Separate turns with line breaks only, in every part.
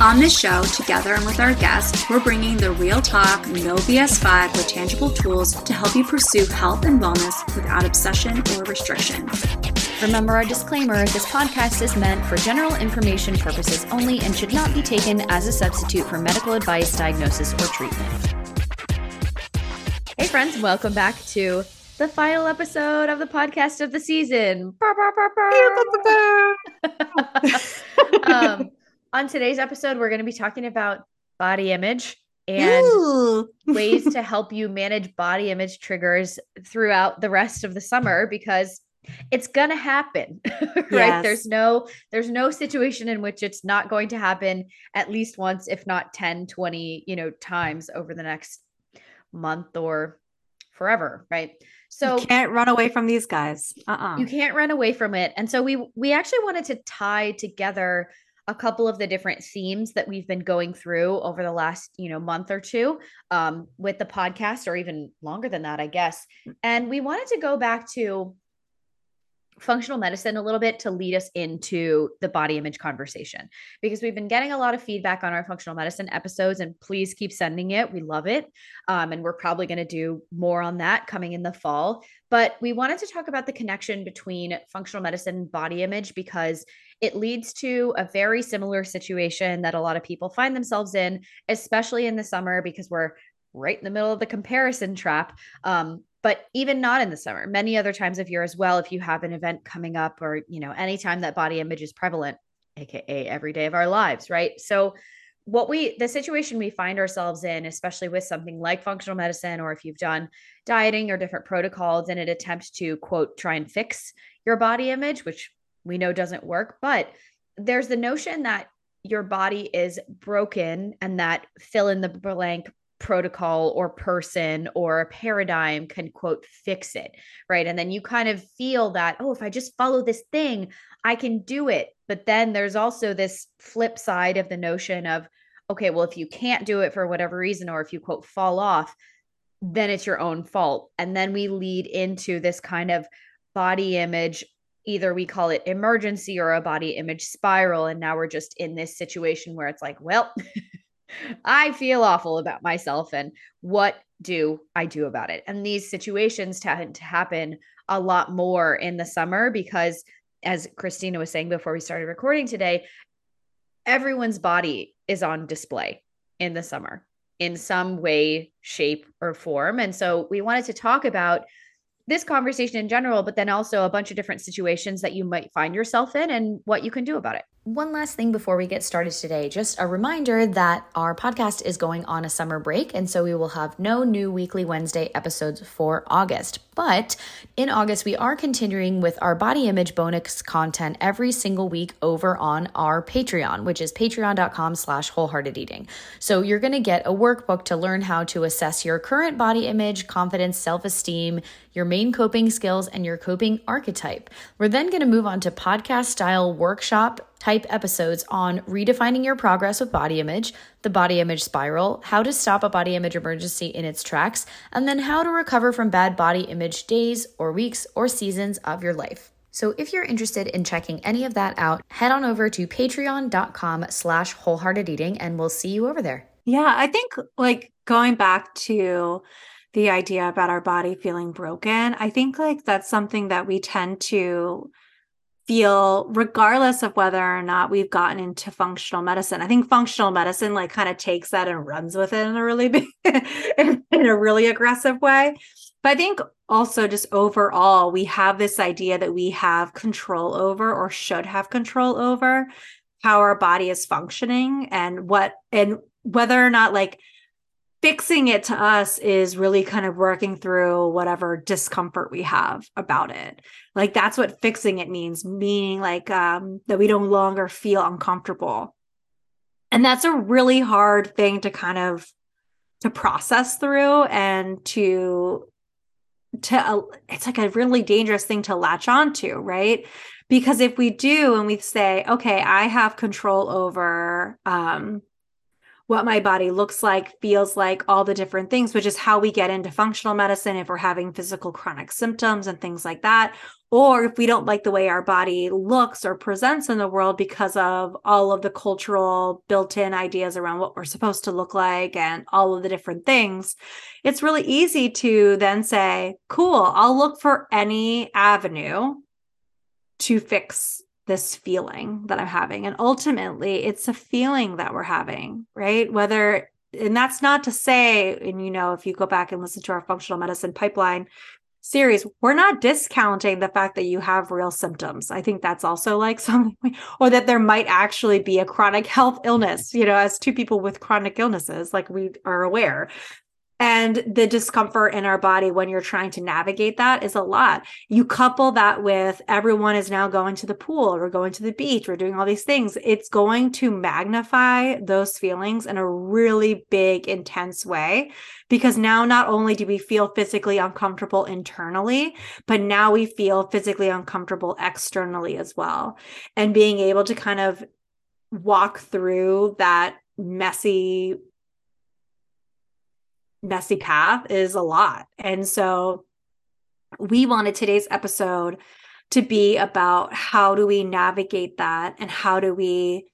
On this show, together and with our guests, we're bringing the real talk, no BS vibe with tangible tools to help you pursue health and wellness without obsession or restriction.
Remember our disclaimer this podcast is meant for general information purposes only and should not be taken as a substitute for medical advice, diagnosis, or treatment. Hey, friends, welcome back to the final episode of the podcast of the season. um, on today's episode, we're going to be talking about body image and ways to help you manage body image triggers throughout the rest of the summer because it's going to happen right? Yes. there's no there's no situation in which it's not going to happen at least once if not 10 20 you know times over the next month or forever right?
So you can't run away from these guys. Uh-uh.
you can't run away from it. And so we we actually wanted to tie together a couple of the different themes that we've been going through over the last you know month or two um, with the podcast or even longer than that i guess. Mm. and we wanted to go back to functional medicine a little bit to lead us into the body image conversation because we've been getting a lot of feedback on our functional medicine episodes and please keep sending it. We love it. Um, and we're probably going to do more on that coming in the fall. But we wanted to talk about the connection between functional medicine and body image because it leads to a very similar situation that a lot of people find themselves in, especially in the summer, because we're right in the middle of the comparison trap. Um, but even not in the summer, many other times of year as well, if you have an event coming up or, you know, anytime that body image is prevalent, AKA every day of our lives, right? So, what we the situation we find ourselves in especially with something like functional medicine or if you've done dieting or different protocols in an attempt to quote try and fix your body image which we know doesn't work. But there's the notion that your body is broken and that fill in the blank protocol or person or paradigm can quote fix it right and then you kind of feel that oh if i just follow this thing i can do it but then there's also this flip side of the notion of okay well if you can't do it for whatever reason or if you quote fall off then it's your own fault and then we lead into this kind of body image either we call it emergency or a body image spiral and now we're just in this situation where it's like well i feel awful about myself and what do i do about it? And these situations tend to happen a lot more in the summer because as cristina was saying before we started recording today everyone's body is on display in the summer in some way shape or form. And so we wanted to talk about this conversation in general, but then also a bunch of different situations that you might find yourself in and what you can do about it. One last thing before we get started today, just a reminder that our podcast is going on a summer break, and so we will have no new weekly Wednesday episodes for August. But in August, we are continuing with our body image bonus content every single week over on our Patreon, which is patreon.com slash wholehearted eating. So you're going to get a workbook to learn how to assess your current body image, confidence, self-esteem, your main coping skills, and your coping archetype. We're then going to move on to podcast style workshop type episodes on redefining your progress with body image, the body image spiral, how to stop a body image emergency in its tracks, and then how to recover from bad body image days or weeks or seasons of your life. So if you're interested in checking any of that out, head on over to patreon.com slash wholehearted eating and we'll see you over there.
Yeah, I think like going back to the idea about our body feeling broken, I think like that's something that we tend to feel regardless of whether or not we've gotten into functional medicine. I think functional medicine like kind of takes that and runs with it in a really big in a really aggressive way. But i think also just overall we have this idea that we have control over or should have control over how our body is functioning and what and whether or not like fixing it to us is really kind of working through whatever discomfort we have about it like that's what fixing it means meaning like um that we no longer feel uncomfortable and that's a really hard thing to kind of to process through and to to uh, it's like a really dangerous thing to latch onto, right? Because if we do and we say, okay, I have control over um what my body looks like, feels like, all the different things, which is how we get into functional medicine if we're having physical chronic symptoms and things like that. Or if we don't like the way our body looks or presents in the world because of all of the cultural built in ideas around what we're supposed to look like and all of the different things, it's really easy to then say, cool, I'll look for any avenue to fix this feeling that I'm having. And ultimately, it's a feeling that we're having, right? Whether, and that's not to say, and you know, if you go back and listen to our functional medicine pipeline series, we're not discounting the fact that you have real symptoms. I think that's also like something, or that there might actually be a chronic health illness, you know, as two people with chronic illnesses, like we are aware and the discomfort in our body when you're trying to navigate that is a lot. You couple that with everyone is now going to the pool or going to the beach or doing all these things. It's going to magnify those feelings in a really big, intense way. Because now not only do we feel physically uncomfortable internally, but now we feel physically uncomfortable externally as well. And being able to kind of walk through that messy messy path is a lot. And so we wanted today's episode to be about how do we navigate that and how do we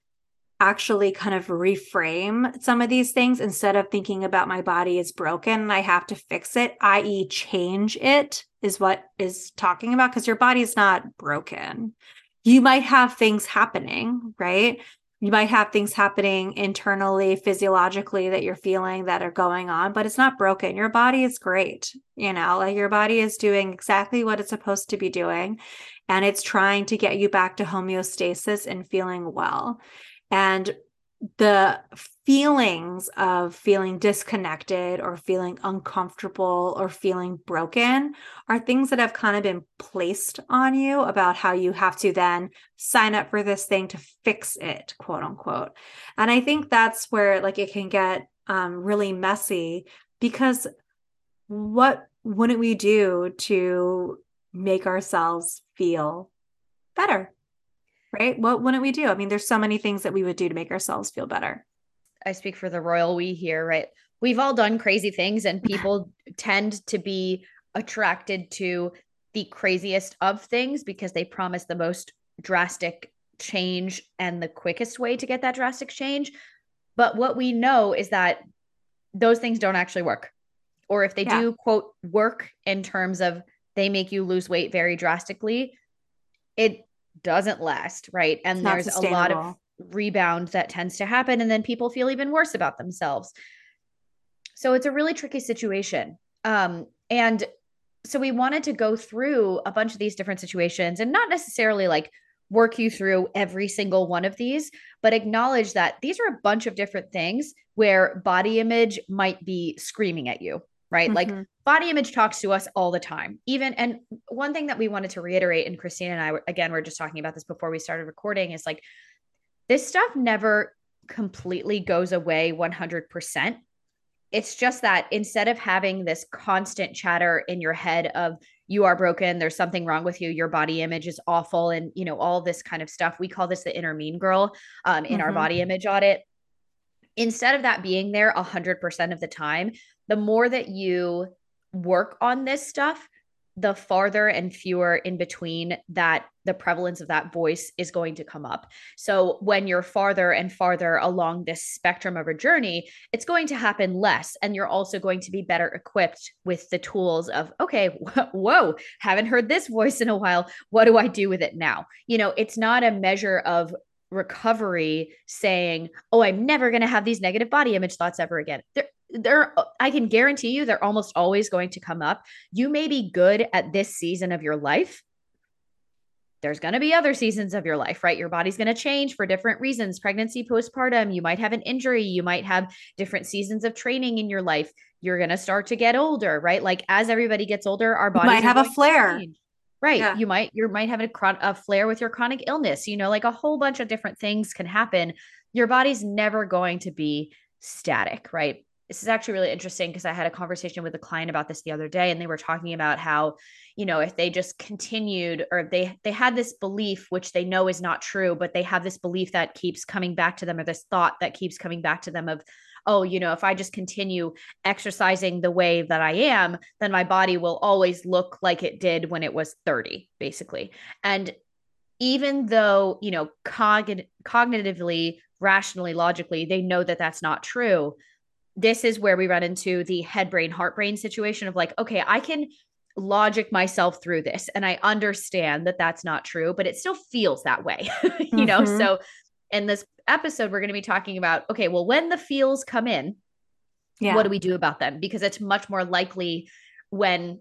actually kind of reframe some of these things instead of thinking about my body is broken and I have to fix it, i.e., change it, is what is talking about because your body is not broken. You might have things happening, right? You might have things happening internally physiologically that you're feeling that are going on but it's not broken. Your body is great you know like your body is doing exactly what it's supposed to be doing and it's trying to get you back to homeostasis and feeling well. And the feelings of feeling disconnected or feeling uncomfortable or feeling broken are things that have kind of been placed on you about how you have to then sign up for this thing to fix it, quote unquote. And I think that's where like it can get um, really messy because what wouldn't we do to make ourselves feel better? Right? What wouldn't we do? I mean, there's so many things that we would do to make ourselves feel better.
I speak for the royal we here, right? We've all done crazy things, and people tend to be attracted to the craziest of things because they promise the most drastic change and the quickest way to get that drastic change. But what we know is that those things don't actually work. Or if they yeah. do, quote, work in terms of they make you lose weight very drastically, it doesn't last, right? And there's a lot of rebound that tends to happen. And then people feel even worse about themselves. So it's a really tricky situation. Um, and so we wanted to go through a bunch of these different situations and not necessarily like work you through every single one of these, but acknowledge that these are a bunch of different things where body image might be screaming at you, right? Mm-hmm. Like body image talks to us all the time. Even and one thing that we wanted to reiterate and Christine and I again we're just talking about this before we started recording is like this stuff never completely goes away 100%. It's just that instead of having this constant chatter in your head of you are broken, there's something wrong with you, your body image is awful and you know all this kind of stuff. We call this the inner mean girl um, in mm-hmm. our body image audit. Instead of that being there 100% of the time, the more that you work on this stuff, the farther and fewer in between that the prevalence of that voice is going to come up. So when you're farther and farther along this spectrum of a journey, it's going to happen less. And you're also going to be better equipped with the tools of, okay, whoa, haven't heard this voice in a while. What do I do with it now? You know, it's not a measure of recovery saying, oh, I'm never going to have these negative body image thoughts ever again. There, they're I can guarantee you they're almost always going to come up. You may be good at this season of your life. There's going to be other seasons of your life, right? Your body's going to change for different reasons. Pregnancy, postpartum, you might have an injury, you might have different seasons of training in your life. You're going to start to get older, right? Like as everybody gets older, our body
might have a flare.
Right. Yeah. You might you might have a, a flare with your chronic illness. You know, like a whole bunch of different things can happen. Your body's never going to be static, right? this is actually really interesting because I had a conversation with a client about this the other day and they were talking about how, you know, if they just continued or they they had this belief which they know is not true, but they have this belief that keeps coming back to them or this thought that keeps coming back to them of oh, you know, if I just continue exercising the way that I am, then my body will always look like it did when it was 30, basically. And even though, you know, cogn- cognitively, rationally, logically, they know that that's not true this is where we run into the head brain heart brain situation of like okay i can logic myself through this and i understand that that's not true but it still feels that way you mm-hmm. know so and this episode we're going to be talking about okay well when the feels come in yeah. what do we do about them? Because it's much more likely when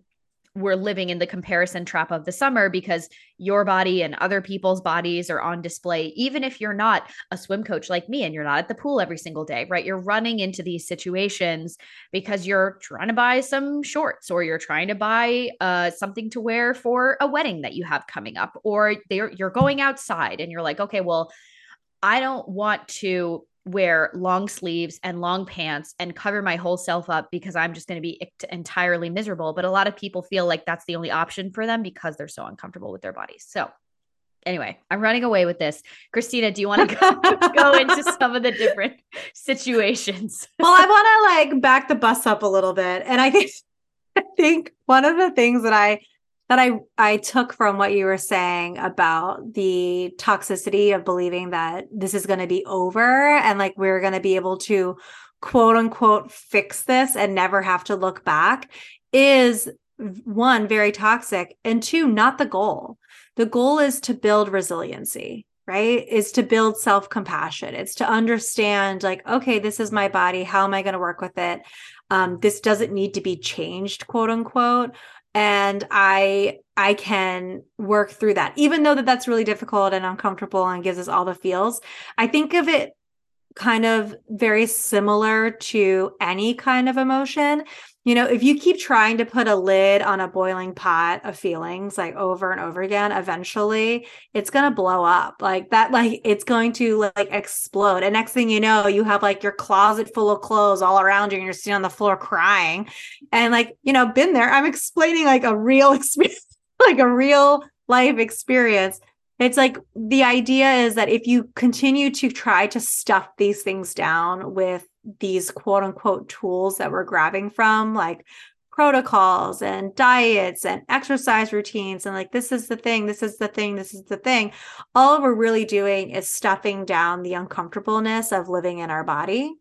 we're living in the comparison trap of the summer because your body and other people's bodies are on display. Even if you're not a swim coach like me and you're not at the pool every single day right? You're running into these situations because you're trying to buy some shorts or you're trying to buy uh, something to wear for a wedding that you have coming up or you're going outside and you're like okay well i don't want to wear long sleeves and long pants and cover my whole self up because I'm just going to be entirely miserable. But a lot of people feel like that's the only option for them because they're so uncomfortable with their bodies. So, anyway, I'm running away with this. Cristina, do you want to go, go into some of the different situations?
well, I want to like back the bus up a little bit. And I think, I think one of the things that I that I I took from what you were saying about the toxicity of believing that this is going to be over and like we're going to be able to quote unquote fix this and never have to look back is one very toxic and two not the goal. The goal is to build resiliency right? Is to build self-compassion. It's to understand like okay this is my body. How am i going to work with it? Um, this doesn't need to be changed quote unquote and i i can work through that. Even though that that's really difficult and uncomfortable and gives us all the feels i think of it kind of very similar to any kind of emotion you know, if you keep trying to put a lid on a boiling pot of feelings like over and over again, eventually it's going to blow up. Like that, like it's going to like explode. And next thing you know, you have like your closet full of clothes all around you and you're sitting on the floor crying. And like, you know, been there. I'm explaining like a real experience, like a real life experience. It's like the idea is that if you continue to try to stuff these things down with these quote unquote tools that we're grabbing from, like protocols and diets and exercise routines and like this is the thing this is the thing this is the thing all we're really doing is stuffing down the uncomfortableness of living in our body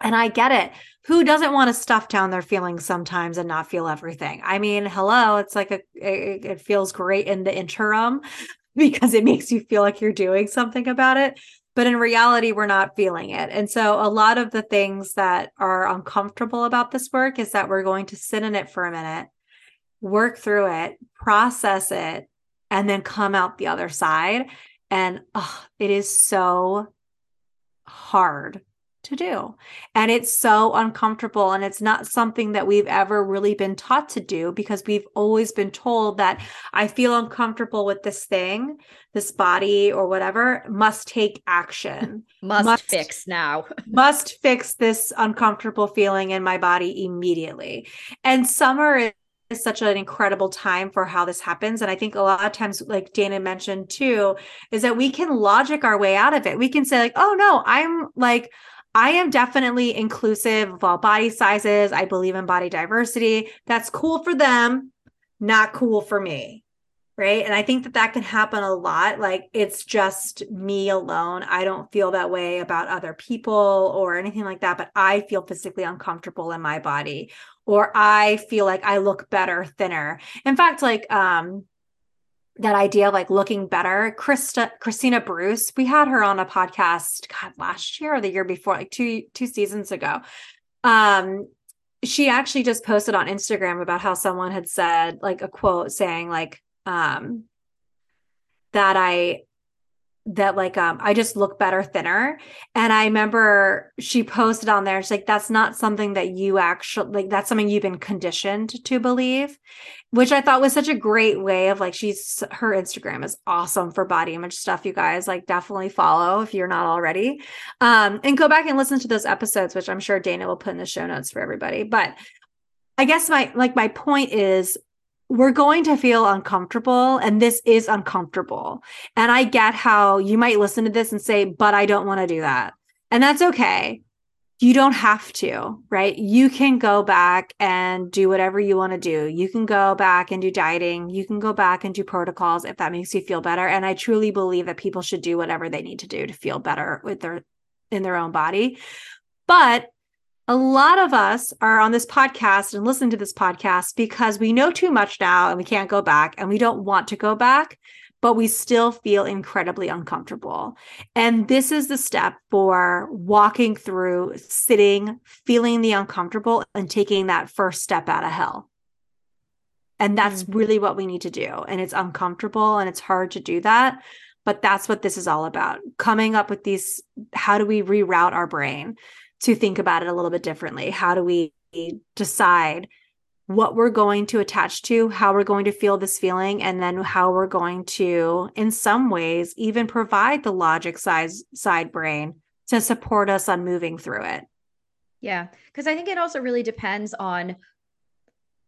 and I get it. Who doesn't want to stuff down their feelings sometimes and not feel everything? I mean, hello, it's like a it, it feels great in the interim because it makes you feel like you're doing something about it but in reality we're not feeling it. And so a lot of the things that are uncomfortable about this work is that we're going to sit in it for a minute work through it process it and then come out the other side. And oh, it is so hard to do. And it's so uncomfortable. And it's not something that we've ever really been taught to do because we've always been told that I feel uncomfortable with this thing, this body or whatever, must take action.
must, must fix now.
must fix this uncomfortable feeling in my body immediately. And summer is is such an incredible time for how this happens and i think a lot of times like dana mentioned too is that we can logic our way out of it we can say like oh no i'm like I am definitely inclusive of all body sizes. I believe in body diversity. That's cool for them, not cool for me. Right. And I think that that can happen a lot. Like it's just me alone. I don't feel that way about other people or anything like that, but I feel physically uncomfortable in my body or I feel like I look better thinner. In fact, like, um, that idea of like looking better. Krista, Kristina Bruce, we had her on a podcast, God, last year or the year before, like two two seasons ago. Um, she actually just posted on Instagram about how someone had said like a quote saying like um that I that like um I just look better thinner. And I remember she posted on there, she's like, that's not something that you actually like that's something you've been conditioned to believe, which I thought was such a great way of like she's her Instagram is awesome for body image stuff, you guys. Like definitely follow if you're not already. Um, and go back and listen to those episodes, which I'm sure Dana will put in the show notes for everybody. But I guess my like my point is we're going to feel uncomfortable and this is uncomfortable. And I get how you might listen to this and say, but I don't want to do that. And that's okay. You don't have to, right? You can go back and do whatever you want to do. You can go back and do dieting. You can go back and do protocols if that makes you feel better. And I truly believe that people should do whatever they need to do to feel better with their in their own body. But a lot of us are on this podcast and listen to this podcast because we know too much now and we can't go back and we don't want to go back, but we still feel incredibly uncomfortable. And this is the step for walking through, sitting, feeling the uncomfortable, and taking that first step out of hell. And that's mm-hmm. really what we need to do. And it's uncomfortable and it's hard to do that. But that's what this is all about coming up with these how do we reroute our brain? to think about it a little bit differently. How do we decide what we're going to attach to, how we're going to feel this feeling, and then how we're going to, in some ways, even provide the logic side side brain to support us on moving through it.
Yeah, because I think it also really depends on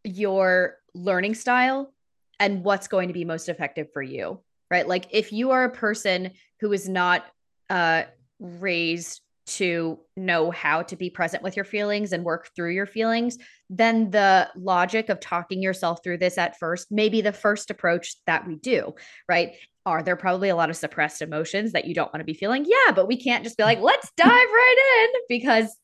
your learning style and what's going to be most effective for you, right? Like if you are a person who is not uh, raised to know how to be present with your feelings and work through your feelings, then the logic of talking yourself through this at first may be the first approach that we do, right? Are there probably a lot of suppressed emotions that you don't want to be feeling? Yeah, but we can't just be like, let's dive right in because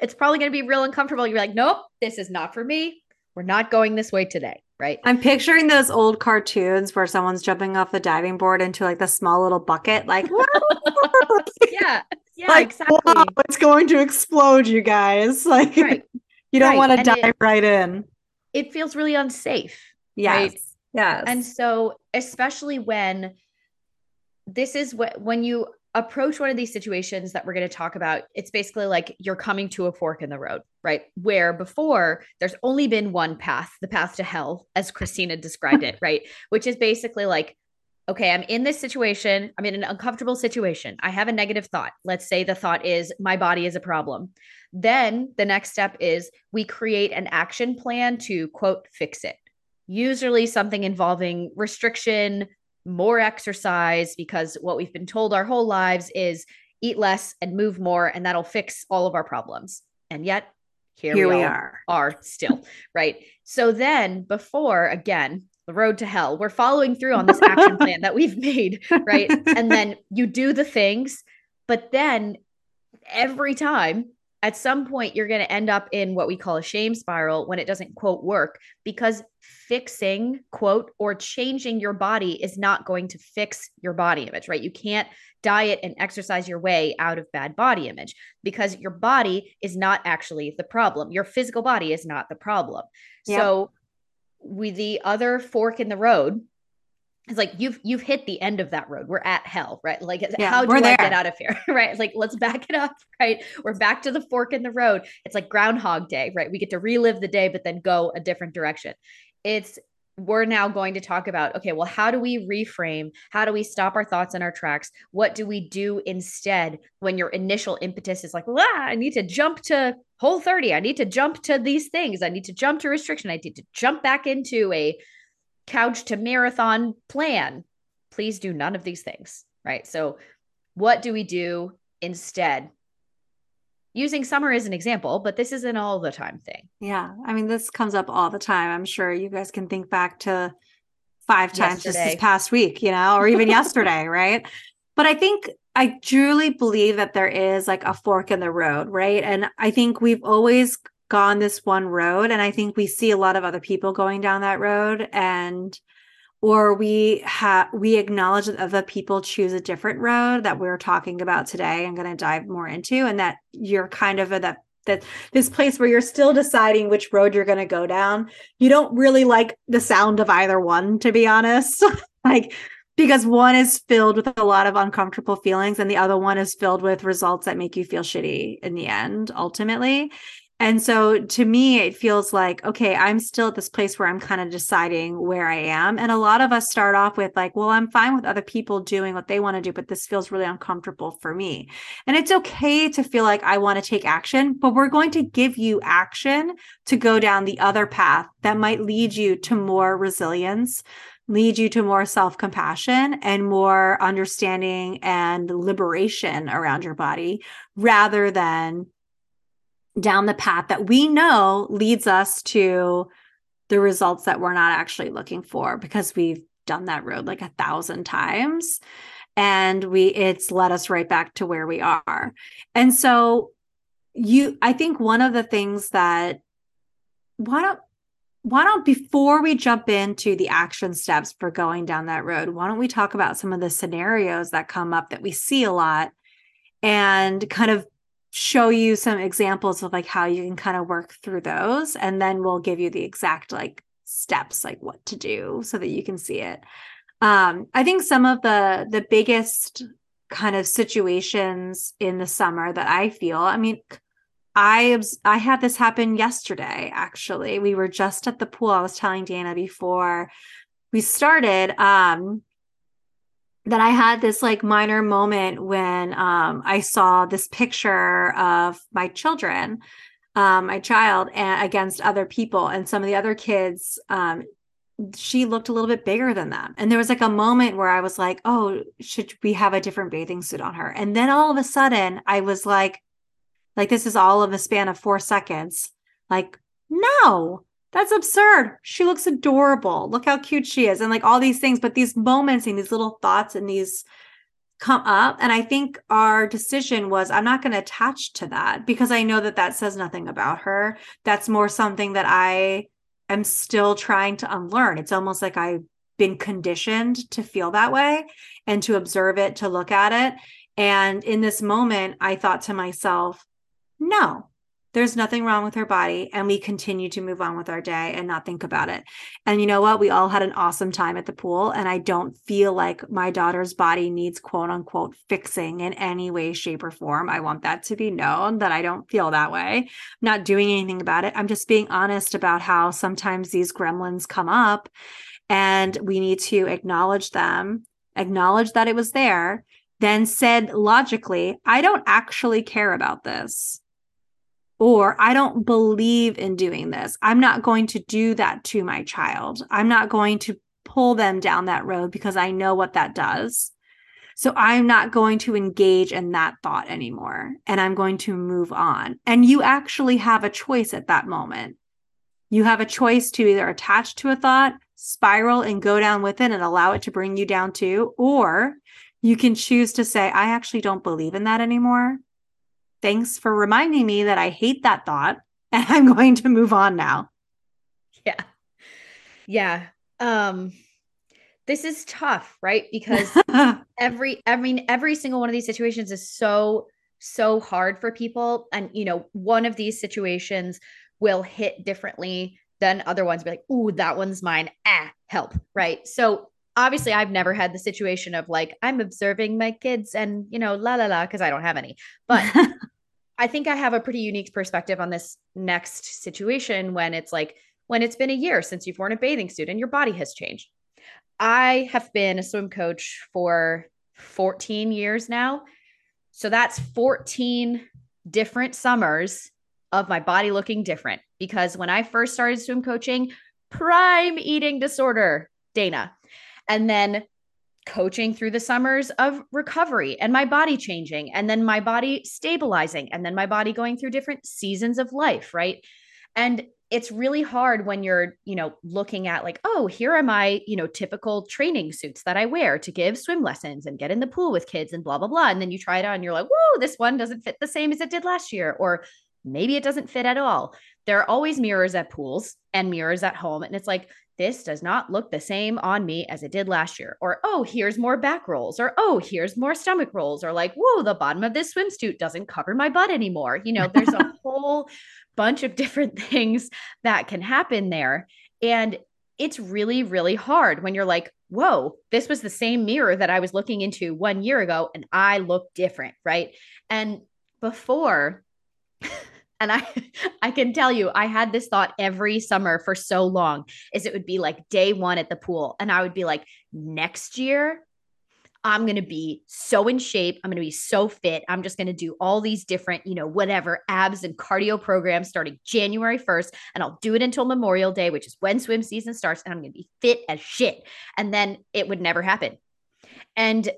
it's probably going to be real uncomfortable. You're like, nope, this is not for me. We're not going this way today right?
I'm picturing those old cartoons where someone's jumping off the diving board into like the small little bucket, like
yeah, yeah, like, exactly. Wow,
it's going to explode, you guys. Like right. you don't right. want to dive it, right in.
It feels really unsafe.
Yes. Right? Yes.
And so, especially when this is what when you approach one of these situations that we're going to talk about, it's basically like you're coming to a fork in the road, right? Where before there's only been one path, the path to hell, as Cristina described it, right? Which is basically like, okay, I'm in this situation. I'm in an uncomfortable situation. I have a negative thought. Let's say the thought is, my body is a problem. Then the next step is we create an action plan to quote, fix it. Usually something involving restriction, more exercise because what we've been told our whole lives is eat less and move more and that'll fix all of our problems and yet here, here we, we are are still right so then before again the road to hell. We're following through on this action plan that we've made right? And then you do the things but then every time at some point you're going to end up in what we call a shame spiral when it doesn't quote work because fixing quote or changing your body is not going to fix your body image right? You can't diet and exercise your way out of bad body image because your body is not actually the problem. Your physical body is not the problem. Yeah. so with the other fork in the road it's like you've you've hit the end of that road. We're at hell right? Like yeah, how do i get out of here right? It's like let's back it up right? We're back to the fork in the road. It's like groundhog day right? We get to relive the day but then go a different direction. It's we're now going to talk about okay well how do we reframe how do we stop our thoughts in our tracks what do we do instead when your initial impetus is like ah, i need to jump to Whole30 i need to jump to these things i need to jump to restriction i need to jump back into a couch to marathon plan. Please do none of these things, right? So, what do we do instead? Using summer as an example, but this is an all the time thing.
Yeah. I mean, this comes up all the time. I'm sure you guys can think back to five times yesterday. just this past week, you know, or even yesterday, right? But I think I truly believe that there is like a fork in the road, right? And I think we've always gone this one road and i think we see a lot of other people going down that road and or we have we acknowledge that other people choose a different road that we're talking about today i'm going to dive more into and that you're kind of a, that that this place where you're still deciding which road you're going to go down you don't really like the sound of either one to be honest. Like because one is filled with a lot of uncomfortable feelings and the other one is filled with results that make you feel shitty in the end ultimately and so to me, it feels like, okay, I'm still at this place where I'm kind of deciding where I am. And a lot of us start off with, like, well, I'm fine with other people doing what they want to do, but this feels really uncomfortable for me. And it's okay to feel like I want to take action, but we're going to give you action to go down the other path that might lead you to more resilience, lead you to more self compassion and more understanding and liberation around your body rather than down the path that we know leads us to the results that we're not actually looking for because we've done that road like a thousand times. And we it's led us right back to where we are. And so you i think one of the things that why don't why don't before we jump into the action steps for going down that road why don't we talk about some of the scenarios that come up that we see a lot and kind of show you some examples of like how you can kind of work through those and then we'll give you the exact like steps like what to do so that you can see it. Um i think some of the the biggest kind of situations in the summer that i feel i mean i i had this happen yesterday actually. We were just at the pool. I was telling dana before we started um that I had this like minor moment when um, I saw this picture of my children, um, my child, and against other people, and some of the other kids. Um, she looked a little bit bigger than them, and there was like a moment where I was like, "Oh, should we have a different bathing suit on her?" And then all of a sudden, I was like, "Like this is all of a span of four seconds." Like, no, that's absurd. She looks adorable. Look how cute she is. And like all these things, but these moments and these little thoughts and these come up. And I think our decision was I'm not going to attach to that because I know that that says nothing about her. That's more something that I am still trying to unlearn. It's almost like I've been conditioned to feel that way and to observe it, to look at it. And in this moment, I thought to myself, no, there's nothing wrong with her body and we continue to move on with our day and not think about it. And you know what? We all had an awesome time at the pool and i don't feel like my daughter's body needs quote unquote fixing in any way shape or form. I want that to be known that i don't feel that way. I'm not doing anything about it. I'm just being honest about how sometimes these gremlins come up and we need to acknowledge them acknowledge that it was there then said logically i don't actually care about this or I don't believe in doing this. I'm not going to do that to my child. I'm not going to pull them down that road because I know what that does. So I'm not going to engage in that thought anymore and I'm going to move on. And you actually have a choice at that moment. You have a choice to either attach to a thought, spiral and go down with it and allow it to bring you down too, or you can choose to say, I actually don't believe in that anymore thanks for reminding me that I hate that thought and I'm going to move on now.
Yeah. Yeah. Um this is tough, right? Because every I mean every single one of these situations is so so hard for people and you know, one of these situations will hit differently than other ones be like, "Ooh, that one's mine. Ah, help." Right? So obviously I've never had the situation of like I'm observing my kids and you know la la la because I don't have any. But I think I have a pretty unique perspective on this next situation when it's like when it's been a year since you've worn a bathing suit and your body has changed. I have been a swim coach for 14 years now. So that's 14 different summers of my body looking different because when I first started swim coaching, prime eating disorder, Dana. And then coaching through the summers of recovery and my body changing and then my body stabilizing and then my body going through different seasons of life, right? And it's really hard when you're, you know, looking at like, oh, here are my, you know, typical training suits that I wear to give swim lessons and get in the pool with kids and blah, blah, blah. And then you try it on and you're like, whoa, this one doesn't fit the same as it did last year. Or maybe it doesn't fit at all. There are always mirrors at pools and mirrors at home. And it's like, this does not look the same on me as it did last year. Or, oh, here's more back rolls. Or, oh, here's more stomach rolls. Or, like, whoa, the bottom of this swimsuit doesn't cover my butt anymore. You know, there's a whole bunch of different things that can happen there. And it's really, really hard when you're like, whoa, this was the same mirror that I was looking into one year ago and I look different. Right. And before, and I I can tell you I had this thought every summer for so long is it would be like day 1 at the pool and I would be like next year I'm going to be so in shape. I'm going to be so fit. I'm just going to do all these different, you know, whatever abs and cardio programs starting January 1st. And I'll do it until Memorial Day, which is when swim season starts. And I'm going to be fit as shit. And then it would never happen. And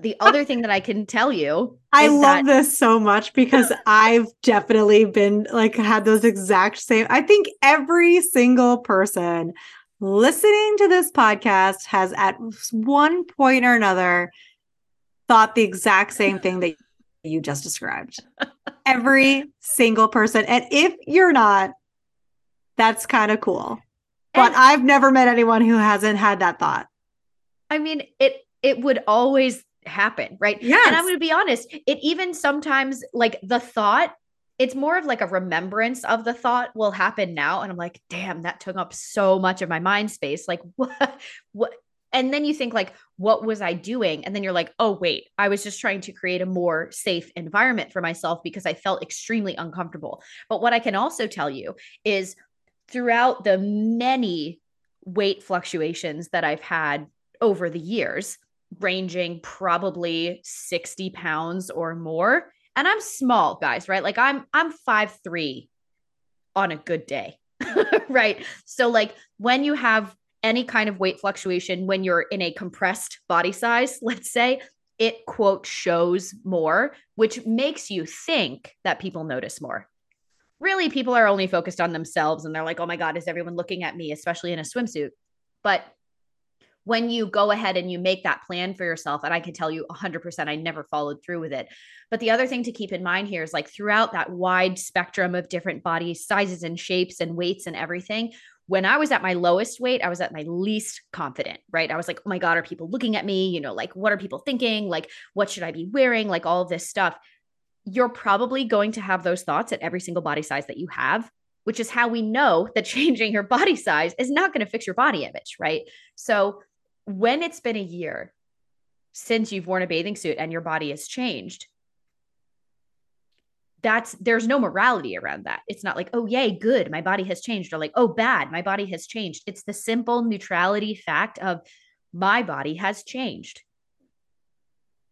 the other thing that I can tell you,
I love that- this so much because I've definitely been like had those exact same. I think every single person listening to this podcast has at one point or another thought the exact same thing that you just described. Every single person. And if you're not, that's kind of cool. But and, I've never met anyone who hasn't had that thought.
I mean, it it would always happen, right?
Yeah.
And I'm going to be honest, it even sometimes like the thought it's more of like a remembrance of the thought will happen now and i'm like damn that took up so much of my mind space like what what and then you think like what was i doing and then you're like oh wait i was just trying to create a more safe environment for myself because i felt extremely uncomfortable but what i can also tell you is throughout the many weight fluctuations that i've had over the years ranging probably 60 pounds or more and I'm small, guys, right? Like I'm I'm five three on a good day. right. So like when you have any kind of weight fluctuation when you're in a compressed body size, let's say, it quote shows more, which makes you think that people notice more. Really, people are only focused on themselves and they're like, oh my God, is everyone looking at me, especially in a swimsuit? But when you go ahead and you make that plan for yourself and i can tell you 100% i never followed through with it but the other thing to keep in mind here is like throughout that wide spectrum of different body sizes and shapes and weights and everything when I was at my lowest weight, I was at my least confident, right? I was like, oh my God, are people looking at me? You know, like, what are people thinking? Like, what should I be wearing? Like, all of this stuff. You're probably going to have those thoughts at every single body size that you have, which is how we know that changing your body size is not going to fix your body image, right? So, when it's been a year since you've worn a bathing suit and your body has changed, that's there's no morality around that. It's not like, oh, yay, good, my body has changed, or like, oh, bad, my body has changed. It's the simple neutrality fact of my body has changed.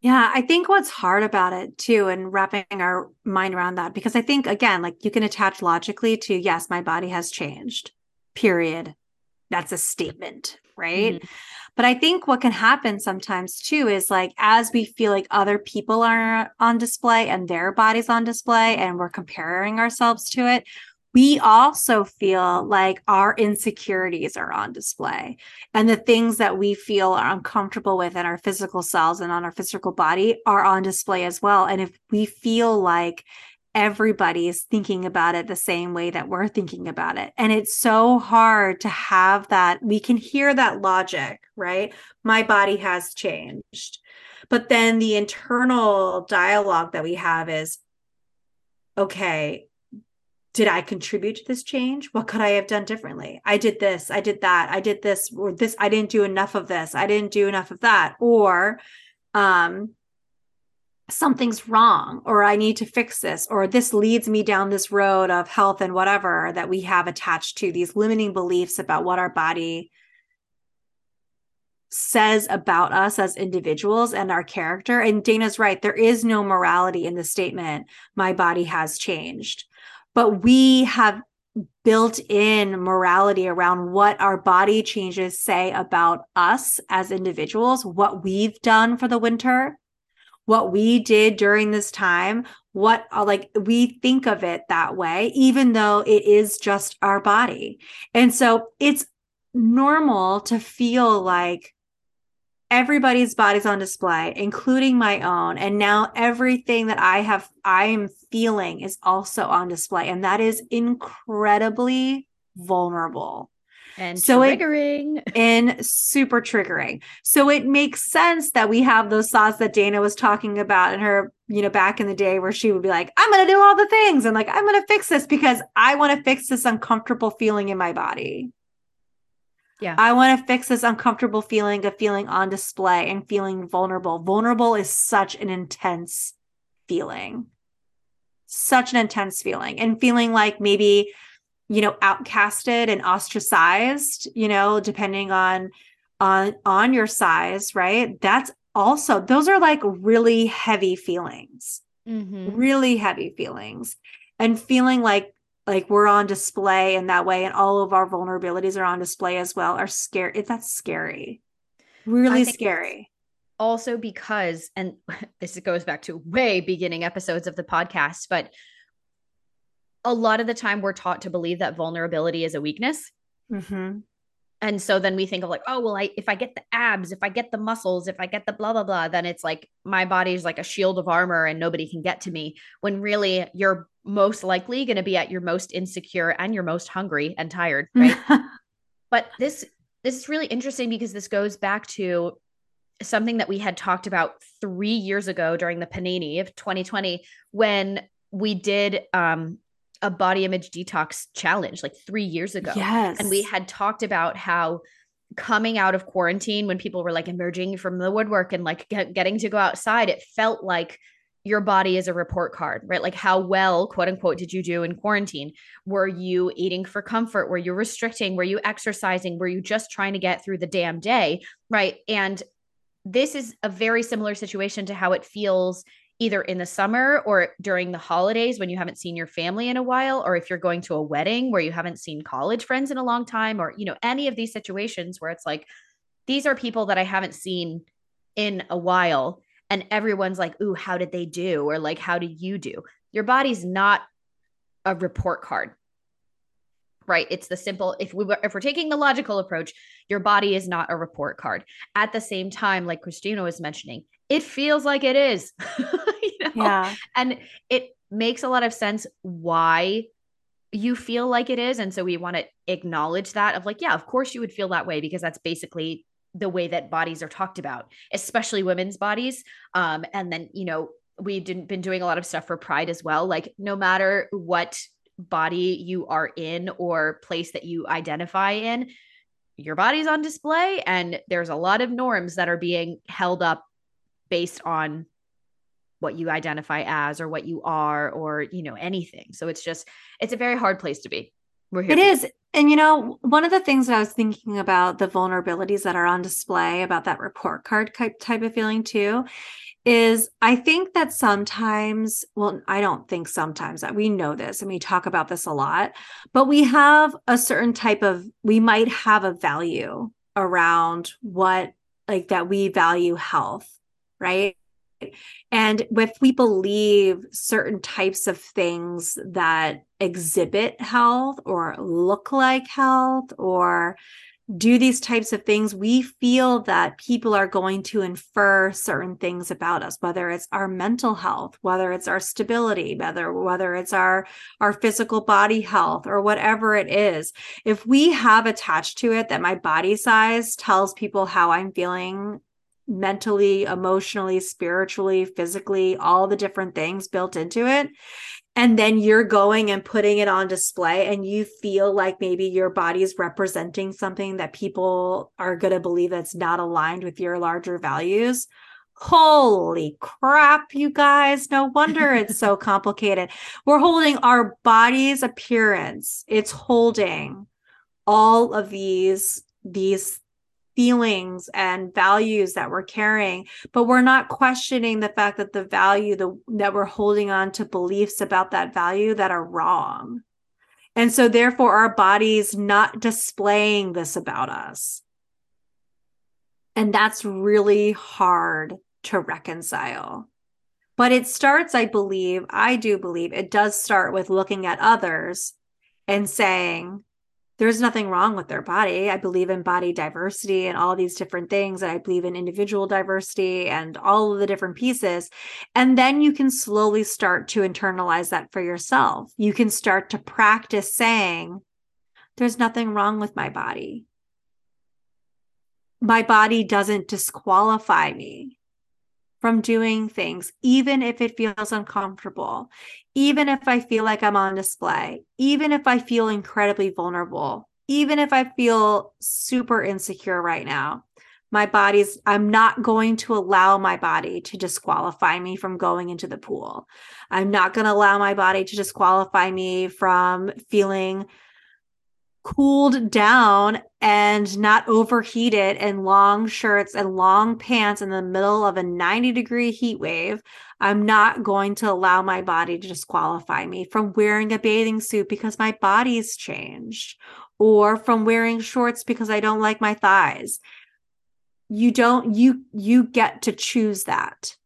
Yeah, I think what's hard about it too, and wrapping our mind around that, because I think, again, like you can attach logically to, yes, my body has changed, period. That's a statement, right? Mm-hmm. But I think what can happen sometimes too is like as we feel like other people are on display and their bodies on display and we're comparing ourselves to it, we also feel like our insecurities are on display and the things that we feel are uncomfortable with in our physical selves and on our physical body are on display as well. And if we feel like everybody is thinking about it the same way that we're thinking about it. And it's so hard to have that. We can hear that logic, right? My body has changed. But then the internal dialogue that we have is okay, did I contribute to this change? What could I have done differently? I did this, I did that, I did this, or this, I didn't do enough of this, I didn't do enough of that. Or, um, something's wrong or I need to fix this or this leads me down this road of health and whatever that we have attached to these limiting beliefs about what our body says about us as individuals and our character. And Dana's right, there is no morality in the statement, my body has changed. But we have built in morality around what our body changes say about us as individuals, what we've done for the winter, what we did during this time what uh, like we think of it that way even though it is just our body. And so it's normal to feel like everybody's body's on display including my own and now everything that i have i am feeling is also on display and that is incredibly vulnerable
and so triggering
it, and super triggering. So it makes sense that we have those thoughts that Dana was talking about in her, you know, back in the day where she would be like, I'm going to do all the things and like, I'm going to fix this because I want to fix this uncomfortable feeling in my body.
Yeah.
I want to fix this uncomfortable feeling of feeling on display and feeling vulnerable. Vulnerable is such an intense feeling. Such an intense feeling. And feeling like maybe, you know, outcasted and ostracized, you know, depending on on on your size, right? That's also those are like really heavy feelings. Mm-hmm. Really heavy feelings. And feeling like like we're on display in that way and all of our vulnerabilities are on display as well are scary that's scary really scary
also because and this goes back to way beginning episodes of the podcast but a lot of the time we're taught to believe that vulnerability is a weakness mm-hmm. And so then we think of like, oh, well, I if I get the abs, if I get the muscles, if I get the blah blah blah, then it's like my body's like a shield of armor and nobody can get to me. When really you're most likely going to be at your most insecure and your most hungry and tired, right? but this this is really interesting because this goes back to something that we had talked about three years ago during the Panini of 2020 when we did um a body image detox challenge like three years ago.
Yes.
And we had talked about how coming out of quarantine when people were like emerging from the woodwork and like get, getting to go outside, it felt like your body is a report card, right? Like how well, quote unquote, did you do in quarantine? Were you eating for comfort? Were you restricting? Were you exercising? Were you just trying to get through the damn day? Right. And this is a very similar situation to how it feels either in the summer or during the holidays when you haven't seen your family in a while or if you're going to a wedding where you haven't seen college friends in a long time or you know any of these situations where it's like these are people that I haven't seen in a while and everyone's like ooh how did they do? or like how do you do? Your body's not a report card right? It's the simple if we were if we're taking the logical approach your body is not a report card. At the same time like cristina was mentioning it feels like it is. you know? Yeah. And it makes a lot of sense why you feel like it is. And so we want to acknowledge that of like, yeah, of course you would feel that way because that's basically the way that bodies are talked about, especially women's bodies. Um, and then, you know, we've been doing a lot of stuff for pride as well. Like no matter what body you are in or place that you identify in, your body's on display and there's a lot of norms that are being held up based on what you identify as or what you are or you know anything. So it's just it's a very hard place to be.
We're here it is. And you know one of the things that i was thinking about the vulnerabilities that are on display about that report card type, type of feeling too is i think that sometimes well i don't think sometimes that we know this and we talk about this a lot but we have a certain type of we might have a value around what like that we value health right? And if we believe certain types of things that exhibit health or look like health or do these types of things, we feel that people are going to infer certain things about us, whether it's our mental health, whether it's our stability, whether whether it's our our physical body health or whatever it is. If we have attached to it that my body size tells people how I'm feeling mentally, emotionally, spiritually, physically, all the different things built into it. And then you're going and putting it on display, and you feel like maybe your body is representing something that people are going to believe that's not aligned with your larger values. Holy crap, you guys. No wonder it's so complicated. We're holding our body's appearance, it's holding all of these these feelings and values that we're carrying but we're not questioning the fact that the value the, that we're holding on to beliefs about that value that are wrong. And so therefore our body's not displaying this about us. And that's really hard to reconcile. But it starts i believe i do believe it does start with looking at others and saying there's nothing wrong with their body. I believe in body diversity and all these different things. And I believe in individual diversity and all of the different pieces. And then you can slowly start to internalize that for yourself. You can start to practice saying, there's nothing wrong with my body. My body doesn't disqualify me from doing things, even if it feels uncomfortable, even if I feel like I'm on display, even if I feel incredibly vulnerable. even if I feel super insecure right now, my body's, I'm not going to allow my body to disqualify me from going into the pool. I'm not going to allow my body to disqualify me from feeling cooled down and not overheated in long shirts and long pants in the middle of a 90 degree heat wave. I'm not going to allow my body to disqualify me from wearing a bathing suit because my body's changed or from wearing shorts because I don't like my thighs. You don't you you get to choose that.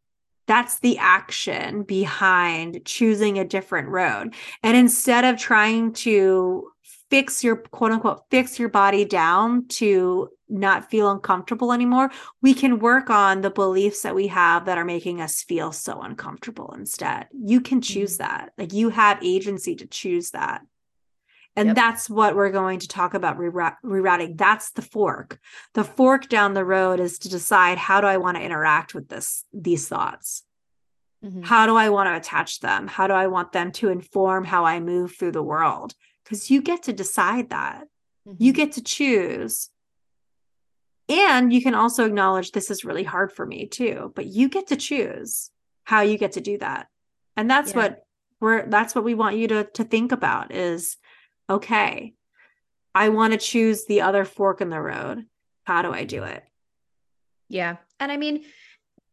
That's the action behind choosing a different road. And instead of trying to fix your quote unquote fix your body down to not feel uncomfortable anymore, we can work on the beliefs that we have that are making us feel so uncomfortable instead. You can choose mm-hmm. that. Like you have agency to choose that. And yep. that's what we're going to talk about rerouting. That's the fork. The fork down the road is to decide how do I want to interact with this these thoughts? Mm-hmm. How do I want to attach them? How do I want them to inform how I move through the world? Because you get to decide that. Mm-hmm. You get to choose. And you can also acknowledge this is really hard for me too, but you get to choose how you get to do that. And that's yeah. what we're that's what we want you to to think about is okay, I want to choose the other fork in the road. How do I do it?
Yeah. And I mean,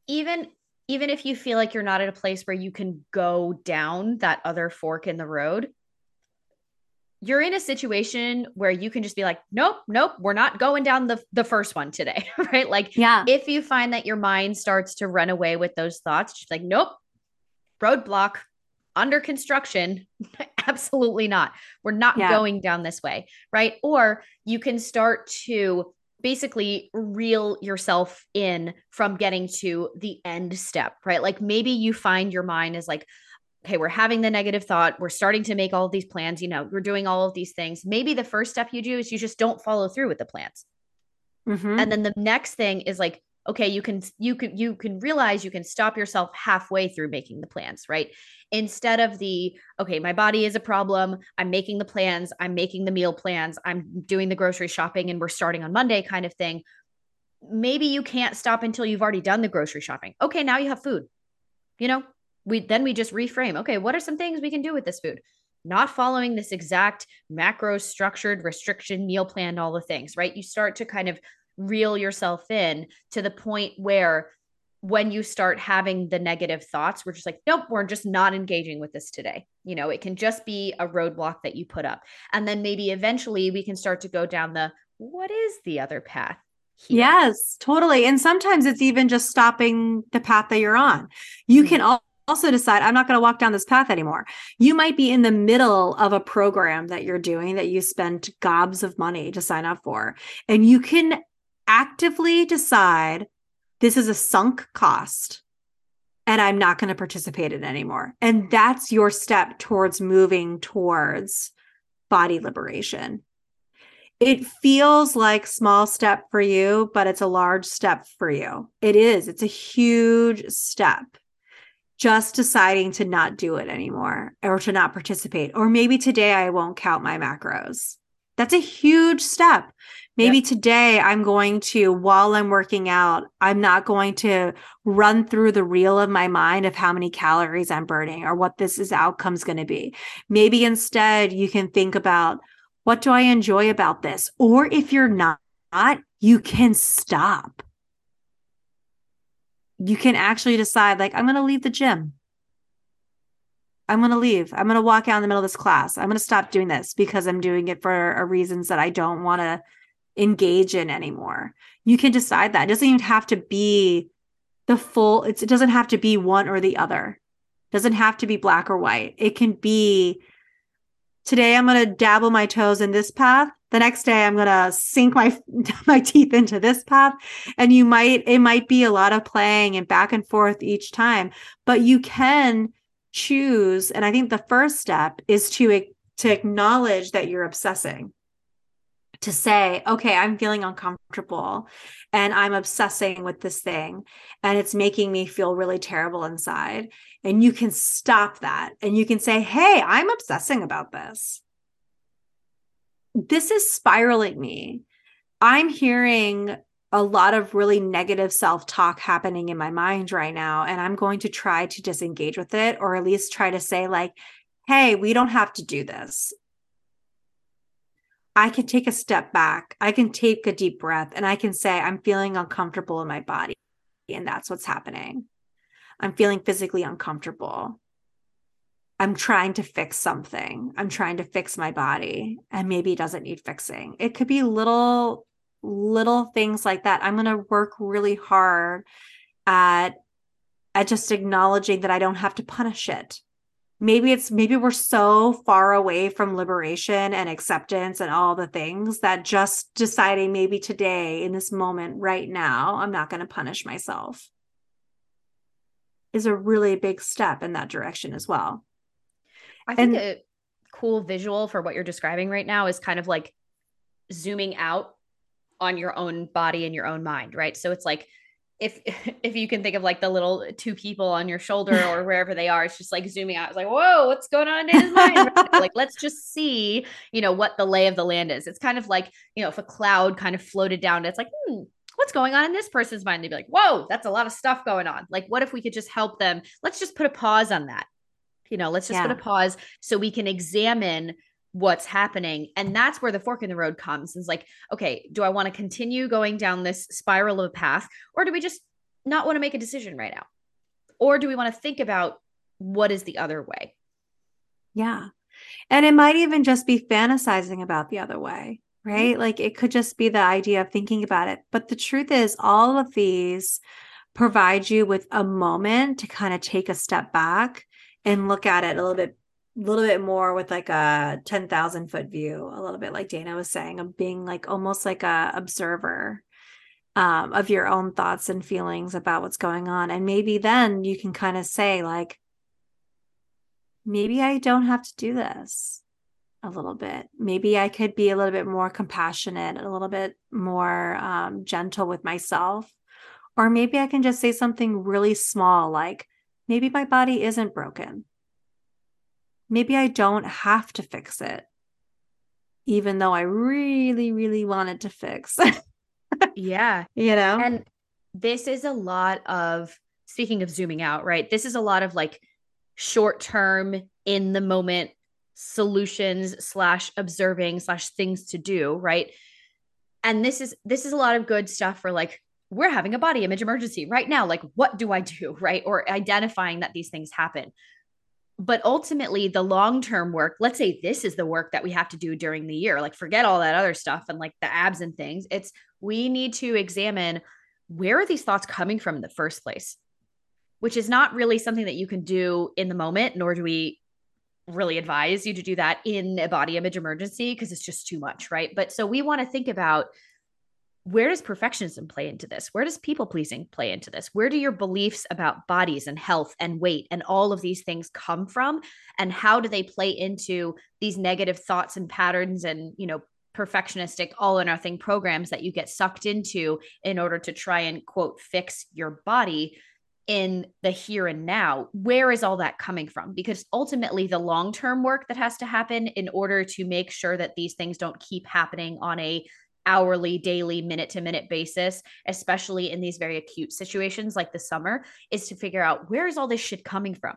even even if you feel like you're not at a place where you can go down that other fork in the road, you're in a situation where you can just be like, nope, nope, we're not going down the the first one today, right? Like,
yeah,
if you find that your mind starts to run away with those thoughts, just like, nope, roadblock, under construction. Absolutely not. We're not yeah. going down this way right? Or you can start to basically reel yourself in from getting to the end step right? Like maybe you find your mind is like okay we're having the negative thought we're starting to make all of these plans you know we're doing all of these things. Maybe the first step you do is you just don't follow through with the plans. Mm-hmm. and then the next thing is like okay you can you can you can realize you can stop yourself halfway through making the plans right? Instead of the okay my body is a problem i'm making the plans i'm making the meal plans i'm doing the grocery shopping and we're starting on monday kind of thing maybe you can't stop until you've already done the grocery shopping. Okay now you have food you know we then we just reframe okay what are some things we can do with this food not following this exact macro structured restriction meal plan all the things right you start to kind of reel yourself in to the point where when you start having the negative thoughts, we're just like, nope, we're just not engaging with this today. You know, it can just be a roadblock that you put up. And then maybe eventually we can start to go down the what is the other path?
Here? Yes, totally. And sometimes it's even just stopping the path that you're on. You mm-hmm. can also decide, I'm not going to walk down this path anymore. You might be in the middle of a program that you're doing that you spent gobs of money to sign up for, and you can actively decide this is a sunk cost and I'm not going to participate in anymore. And that's your step towards moving towards body liberation. It feels like small step for you, but it's a large step for you. It is. It's a huge step. Just deciding to not do it anymore or to not participate. Or maybe today I won't count my macros. That's a huge step Maybe yep. today I'm going to, while I'm working out, I'm not going to run through the reel of my mind of how many calories I'm burning or what this is outcome's going to be. Maybe instead you can think about what do I enjoy about this? Or if you're not, you can stop. You can actually decide, like, I'm going to leave the gym. I'm going to leave. I'm going to walk out in the middle of this class. I'm going to stop doing this because I'm doing it for reasons that I don't want to engage in anymore. You can decide that. It doesn't even have to be the full, it doesn't have to be one or the other. It doesn't have to be black or white. It can be today I'm going to dabble my toes in this path. The next day I'm going to sink my my teeth into this path. And you might it might be a lot of playing and back and forth each time, but you can choose. And I think the first step is to to acknowledge that you're obsessing to say, okay, I'm feeling uncomfortable and I'm obsessing with this thing and it's making me feel really terrible inside. And you can stop that and you can say, hey, I'm obsessing about this. this is spiraling me. I'm hearing a lot of really negative self talk happening in my mind right now. And I'm going to try to disengage with it or at least try to say, like, hey, we don't have to do this. I can take a step back. I can take a deep breath and I can say, I'm feeling uncomfortable in my body. And that's what's happening. I'm feeling physically uncomfortable. I'm trying to fix something. I'm trying to fix my body and maybe it doesn't need fixing. It could be little little things like that. I'm going to work really hard at at just acknowledging that I don't have to punish it. Maybe it's maybe we're so far away from liberation and acceptance and all the things that just deciding maybe today in this moment right now I'm not going to punish myself is a really big step in that direction as well.
I think and, a cool visual for what you're describing right now is kind of like zooming out on your own body and your own mind, right? So it's like if if you can think of like the little two people on your shoulder or wherever they are, it's just like zooming out. It's like, whoa, what's going on in his mind? like, let's just see, you know, what the lay of the land is. It's kind of like, you know, if a cloud kind of floated down, it's like, hmm, what's going on in this person's mind? They'd be like, whoa, that's a lot of stuff going on. Like, what if we could just help them? Let's just put a pause on that you know let's just yeah. put a pause so we can examine what's happening and that's where the fork in the road comes it's like okay do i want to continue going down this spiral of a path or do we just not want to make a decision right now? Or do we want to think about what is the other way?
Yeah. And it might even just be fantasizing about the other way right? Mm-hmm. like it could just be the idea of thinking about it. But the truth is all of these provide you with a moment to kind of take a step back and look at it a little bit little bit more with like a 10,000 foot view, a little bit like Dana was saying, of being like almost like a observer um, of your own thoughts and feelings about what's going on. And maybe then you can kind of say, like, maybe I don't have to do this a little bit. Maybe I could be a little bit more compassionate, a little bit more um, gentle with myself. Or maybe I can just say something really small like, maybe my body isn't broken. Maybe I don't have to fix it, even though I really, really wanted to fix.
yeah.
You know?
And this is a lot of, speaking of zooming out, right? This is a lot of like short term, in the moment solutions slash observing slash things to do, right? And this is this is a lot of good stuff for like we're having a body image emergency right now. Like, what do I do? Right. Or identifying that these things happen. But ultimately, the long term work, let's say this is the work that we have to do during the year, like, forget all that other stuff and like the abs and things. It's we need to examine where are these thoughts coming from in the first place, which is not really something that you can do in the moment, nor do we really advise you to do that in a body image emergency because it's just too much. Right. But so we want to think about where does perfectionism play into this? Where does people pleasing play into this? Where do your beliefs about bodies and health and weight and all of these things come from? And how do they play into these negative thoughts and patterns and, you know, perfectionistic all or nothing programs that you get sucked into in order to try and quote fix your body in the here and now where is all that coming from because ultimately the long term work that has to happen in order to make sure that these things don't keep happening on a hourly, daily, minute to minute basis, especially in these very acute situations like the summer, is to figure out where is all this shit coming from?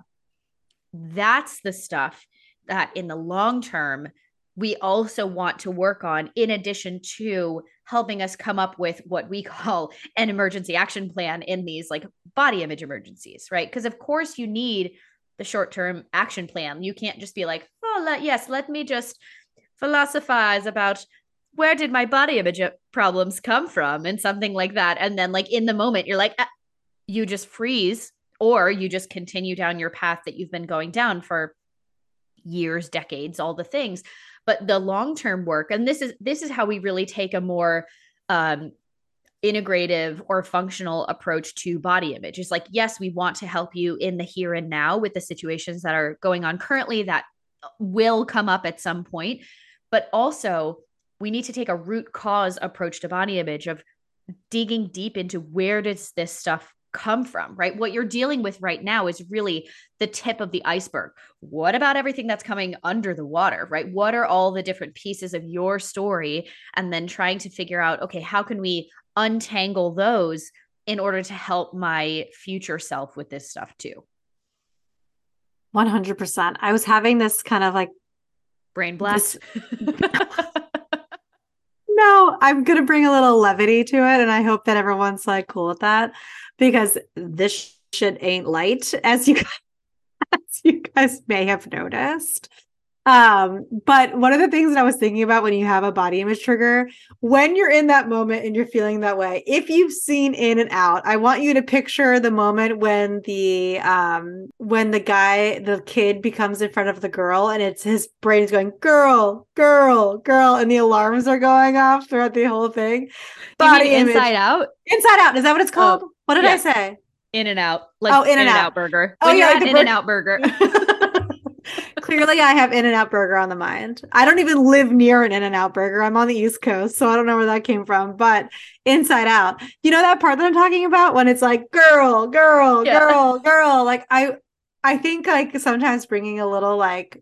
That's the stuff that in the long term, we also want to work on, in addition to helping us come up with what we call an emergency action plan in these like body image emergencies, right? Because, of course, you need the short term action plan. You can't just be like, oh, let, yes, let me just philosophize about where did my body image problems come from? And something like that. And then like in the moment you're like ah, you just freeze or you just continue down your path that you've been going down for years decades all the things. But the long term work and this is this is how we really take a more um integrative or functional approach to body image. Is like yes we want to help you in the here and now with the situations that are going on currently that will come up at some point but also we need to take a root cause approach to body image of digging deep into where does this stuff come from, right? What you're dealing with right now is really the tip of the iceberg. What about everything that's coming under the water, right? What are all the different pieces of your story? And then trying to figure out, okay, how can we untangle those in order to help my future self with this stuff too?
100%. I was having this kind of like
brain blast.
no, I'm going to bring a little levity to it. And I hope that everyone's like cool with that because this shit ain't light, as you guys, as you guys may have noticed. Um, but one of the things that I was thinking about when you have a body image trigger, when you're in that moment and you're feeling that way, if you've seen in and out, I want you to picture the moment when the um when the guy, the kid becomes in front of the girl and it's his brain is going, girl, girl, girl, and the alarms are going off throughout the whole thing.
Body inside out.
Inside out. Is that what it's called? Oh, what did yeah. I say?
In and out. Like oh, in, and, out. out burger.
Oh, when oh, yeah, like
in and out burger.
Clearly, I have In and Out Burger on the mind. I don't even live near an In and Out Burger. I'm on the East Coast, so I don't know where that came from. But Inside Out, you know that part that I'm talking about when it's like girl, girl, yeah. girl, girl. Like I, I think like sometimes bringing a little like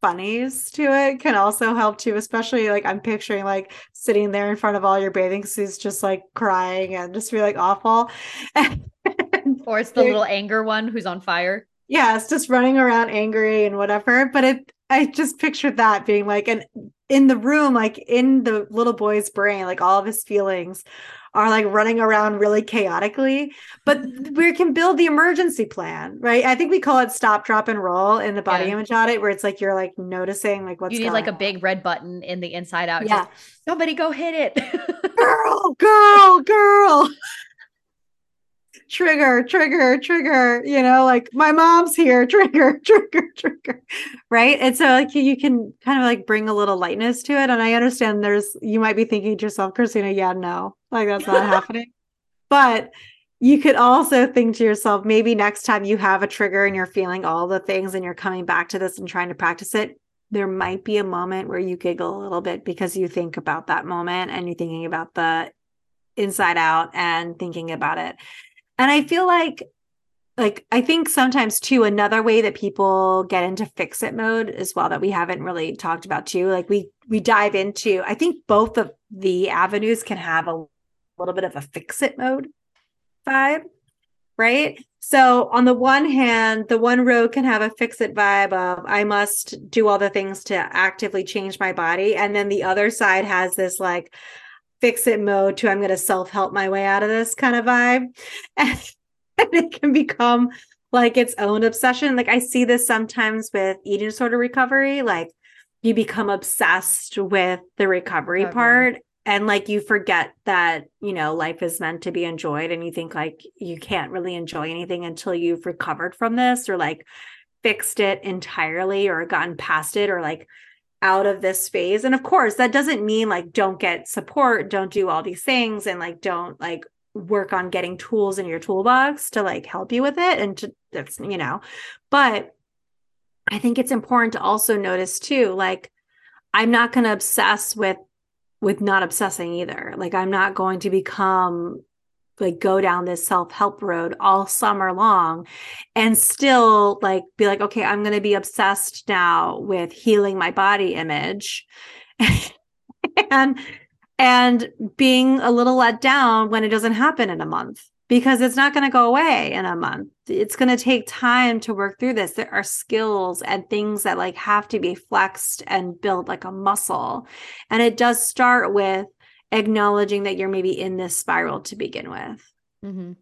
funnies to it can also help too. Especially like I'm picturing like sitting there in front of all your bathing suits, just like crying and just be like awful.
or it's the little anger one who's on fire
yeah, it's just running around angry and whatever. But it, I just pictured that being like, and in the room, like in the little boy's brain, like all of his feelings are like running around really chaotically. But mm-hmm. we can build the emergency plan, right? I think we call it stop, drop, and roll in the body yeah. image audit, where it's like you're like noticing like what's
you need like a big red button in the inside out.
Yeah,
Just, somebody go hit it,
girl, girl, girl trigger, trigger, trigger, you know, like my mom's here, trigger, trigger, trigger. Right. And so like you can kind of like bring a little lightness to it. And I understand there's you might be thinking to yourself, Cristina, yeah, no, like that's not happening. But you could also think to yourself, maybe next time you have a trigger and you're feeling all the things and you're coming back to this and trying to practice it, there might be a moment where you giggle a little bit because you think about that moment and you're thinking about the inside out and thinking about it. And I feel like like I think sometimes too another way that people get into fix it mode as well that we haven't really talked about too like we we dive into I think both of the avenues can have a little bit of a fix it mode vibe right? So on the one hand the one road can have a fix it vibe of I must do all the things to actively change my body. And then the other side has this like fix it mode to I'm going to self help my way out of this kind of vibe. And, it can become like its own obsession. Like I see this sometimes with eating disorder recovery. Like you become obsessed with the recovery okay. part and like you forget that you know life is meant to be enjoyed and you think like you can't really enjoy anything until you've recovered from this or like fixed it entirely or gotten past it or like out of this phase. And of course, that doesn't mean like don't get support, don't do all these things, and like don't like work on getting tools in your toolbox to like help you with it. And to, that's, you know, but I think it's important to also notice too, like, I'm not going to obsess with with not obsessing either. Like I'm not going to become like go down this self-help road all summer long and still like be like okay i'm going to be obsessed now with healing my body image. And and being a little let down when it doesn't happen in a month because it's not going to go away in a month. It's going to take time to work through this. There are skills and things that like have to be flexed and built like a muscle. And it does start with acknowledging that you're maybe in this spiral to begin with mm-hmm.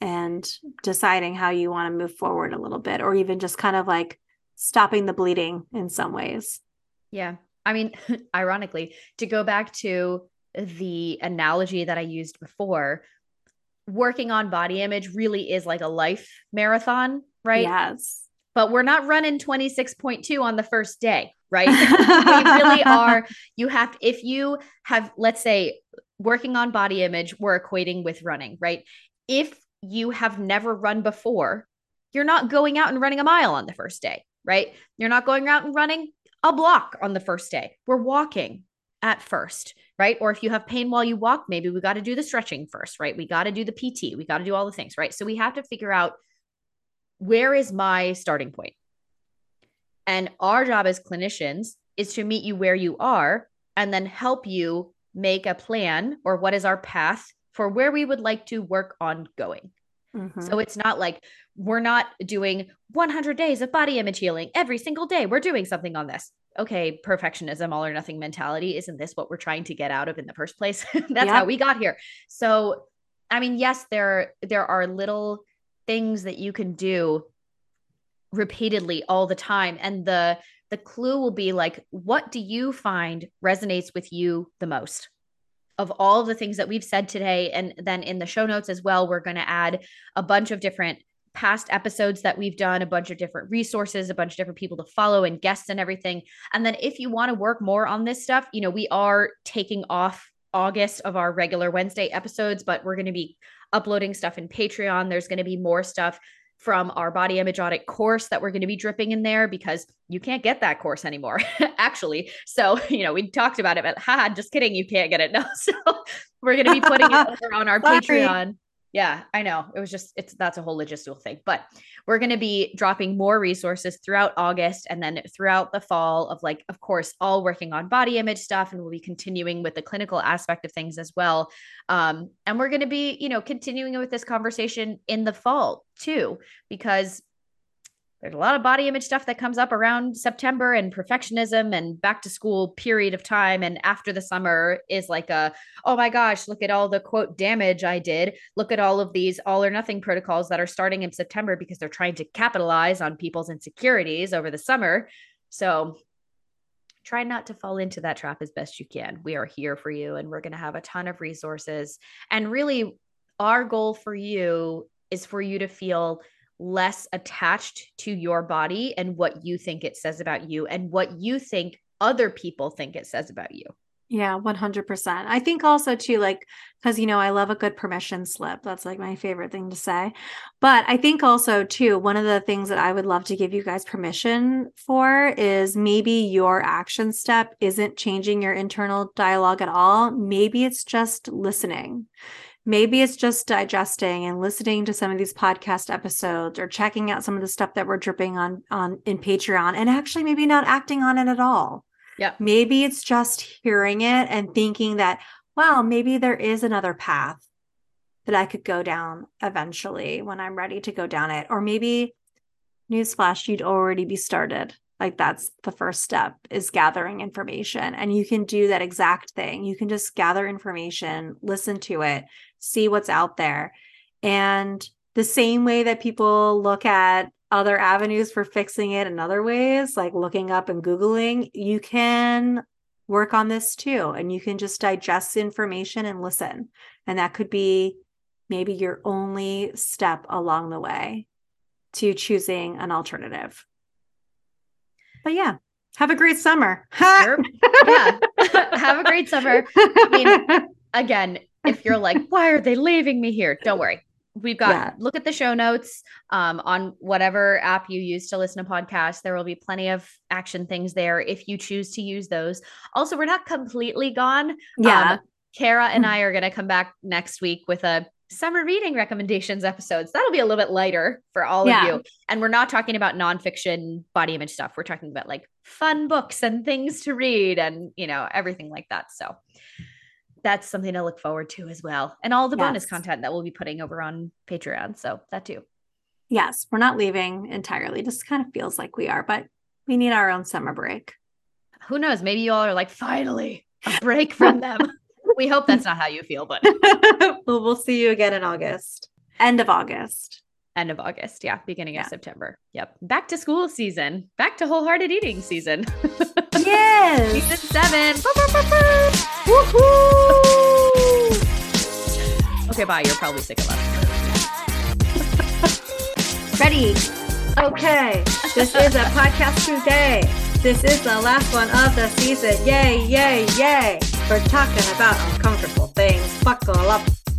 and deciding how you want to move forward a little bit or even just kind of like stopping the bleeding in some ways.
Yeah. I mean ironically to go back to the analogy that i used before working on body image really is like a life marathon right?
Yes
but we're not running 26.2 on the first day right? we really are. You have, if you have, let's say, working on body image, we're equating with running, right? If you have never run before, you're not going out and running a mile on the first day, right? You're not going out and running a block on the first day. We're walking. at first, right? Or if you have pain while you walk, maybe we got to do the stretching first, right? We got to do the PT, we got to do all the things, right? So we have to figure out where is my starting point? And our job as clinicians is to meet you where you are and then help you make a plan or what is our path for where we would like to work on going. Mm-hmm. So it's not like we're not doing 100 days of body image healing every single day. We're doing something on this. Okay, perfectionism, all or nothing mentality. Isn't this what we're trying to get out of in the first place? That's how we got here. So, I mean, yes, there there are little things that you can do repeatedly all the time. And the the clue will be like what do you find resonates with you the most? Of all the things that we've said today and then in the show notes as well we're going to add a bunch of different past episodes that we've done a bunch of different resources a bunch of different people to follow and guests and everything. And then if you want to work more on this stuff you know we are taking off august of our regular wednesday episodes but we're going to be uploading stuff in Patreon. There's going to be more stuff from our body image audit course that we're going to be dripping in there because you can't get that course anymore, actually. So, you know, we talked about it, but haha, just kidding, you can't get it. No. So we're going to be putting it over on our Patreon. Yeah, I know. It was just it's that's a whole logistical thing. But we're going to be dropping more resources throughout August and then throughout the fall of like of course all working on body image stuff and we'll be continuing with the clinical aspect of things as well. Um and we're going to be, you know, continuing with this conversation in the fall too because there's a lot of body image stuff that comes up around September and perfectionism and back to school period of time. And after the summer is like a, oh my gosh, look at all the quote damage I did. Look at all of these all or nothing protocols that are starting in September because they're trying to capitalize on people's insecurities over the summer. So try not to fall into that trap as best you can. We are here for you and we're going to have a ton of resources. And really, our goal for you is for you to feel less attached to your body and what you think it says about you and what you think other people think it says about you.
Yeah, 100%. I think also too like cuz you know, I love a good permission slip. That's like my favorite thing to say. But I think also too one of the things that I would love to give you guys permission for is maybe your action step isn't changing your internal dialogue at all. Maybe it's just listening maybe it's just digesting and listening to some of these podcast episodes or checking out some of the stuff that we're dripping on on in Patreon and actually maybe not acting on it at all.
Yeah.
Maybe it's just hearing it and thinking that, wow, maybe there is another path that I could go down eventually when I'm ready to go down it. Or maybe newsflash, you'd already be started like that's the first step is gathering information and you can do that exact thing you can just gather information listen to it see what's out there and the same way that people look at other avenues for fixing it in other ways like looking up and googling you can work on this too and you can just digest information and listen and that could be maybe your only step along the way to choosing an alternative but yeah, have a great summer.
Sure. yeah. have a great summer. I mean, again, if you're like, why are they leaving me here? Don't worry. We've got yeah. look at the show notes um, on whatever app you use to listen to podcasts. There will be plenty of action things there if you choose to use those. Also, we're not completely gone.
Yeah. Um,
Kara and I are going to come back next week with a summer reading recommendations episodes. That'll be a little bit lighter for all yeah. of you. And we're not talking about nonfiction body image stuff. We're talking about like fun books and things to read and, you know, everything like that. So that's something to look forward to as well. And all the yes. bonus content that we'll be putting over on Patreon. So that too.
Yes, we're not leaving entirely. Just kind of feels like we are, but we need our own summer break.
Who knows? Maybe you all are like, finally, a break from them we hope that's not how you feel, but
well, we'll see you again in August. End of August.
End of August. Yeah. Beginning yeah. of September. Yep. Back to school season. Back to wholehearted eating season.
yes.
season seven. Woohoo. okay, bye. You're probably sick of
us. Ready. Okay. This is a podcast Tuesday. This is the last one of the season. Yay, yay, yay. We're talking about uncomfortable things. Buckle up.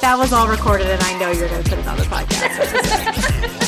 that was all recorded, and I know you're going to put it on the podcast.